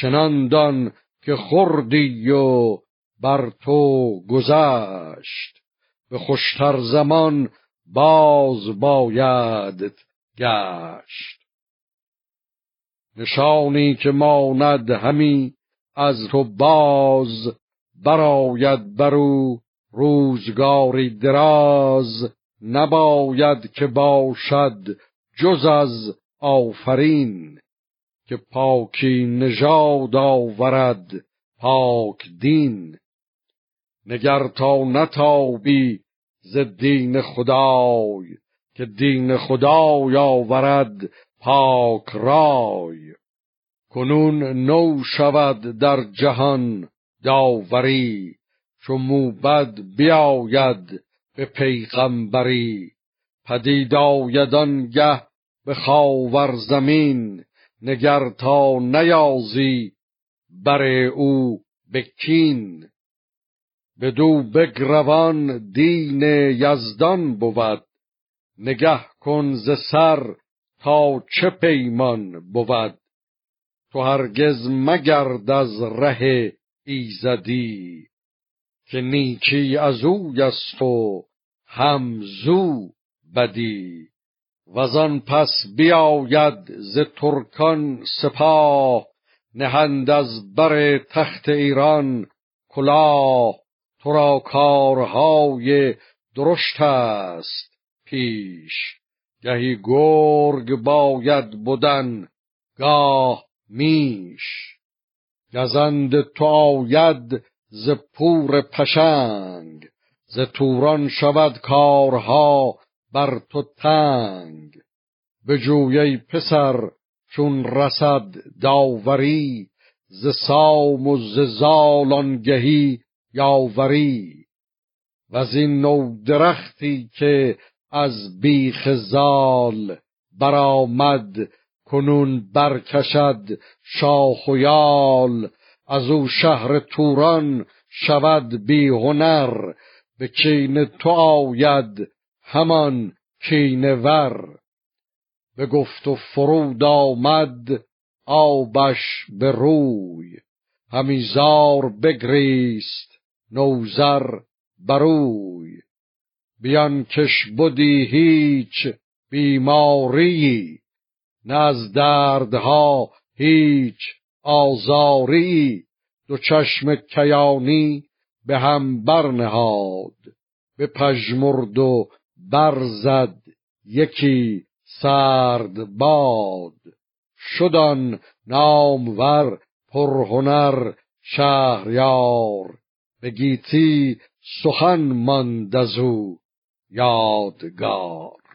چنان دان که خوردی و بر تو گذشت. به خوشتر زمان باز باید گشت. نشانی که ماند همی از تو باز براید برو روزگاری دراز. نباید که باشد جز از آفرین. که پاکی نژاد آورد پاک دین. نگر تا نتابی ز دین خدای که دین خدای آورد پاک رای. کنون نو شود در جهان داوری چو موبد بیاید به پیغمبری. پدید گه به خاور زمین نگر تا نیازی بر او بکین. بدو بگروان دین یزدان بود. نگه کن ز سر تا چه پیمان بود. تو هرگز مگرد از ره ایزدی که نیکی از او و همزو بدی. وزان پس بیاید ز ترکان سپاه نهند از بر تخت ایران کلاه. تو را کارهای درشت است پیش. گهی گرگ باید بودن گاه میش. گزند تو آید ز پور پشنگ ز توران شود کارها بر تو تنگ. بجوی پسر چون رسد داوری ز سام و ز زال آنگهی یاوری. و از این نو درختی که از بیخ زال برآمد کنون برکشد شاخ و یال. از او شهر توران شود بی هنر به کین تو آید همان کینه ور به گفت و فرود آمد آبش به روی. همیزار بگریست نوزر بروی بیان کش بودی هیچ بیماری. نه از دردها هیچ آزاری. دو چشم کیانی به هم برنهاد. به پژمرد و برزد یکی سرد باد. شدان نامور پرهنر شهریار به گیتی سخن ماند از یادگار.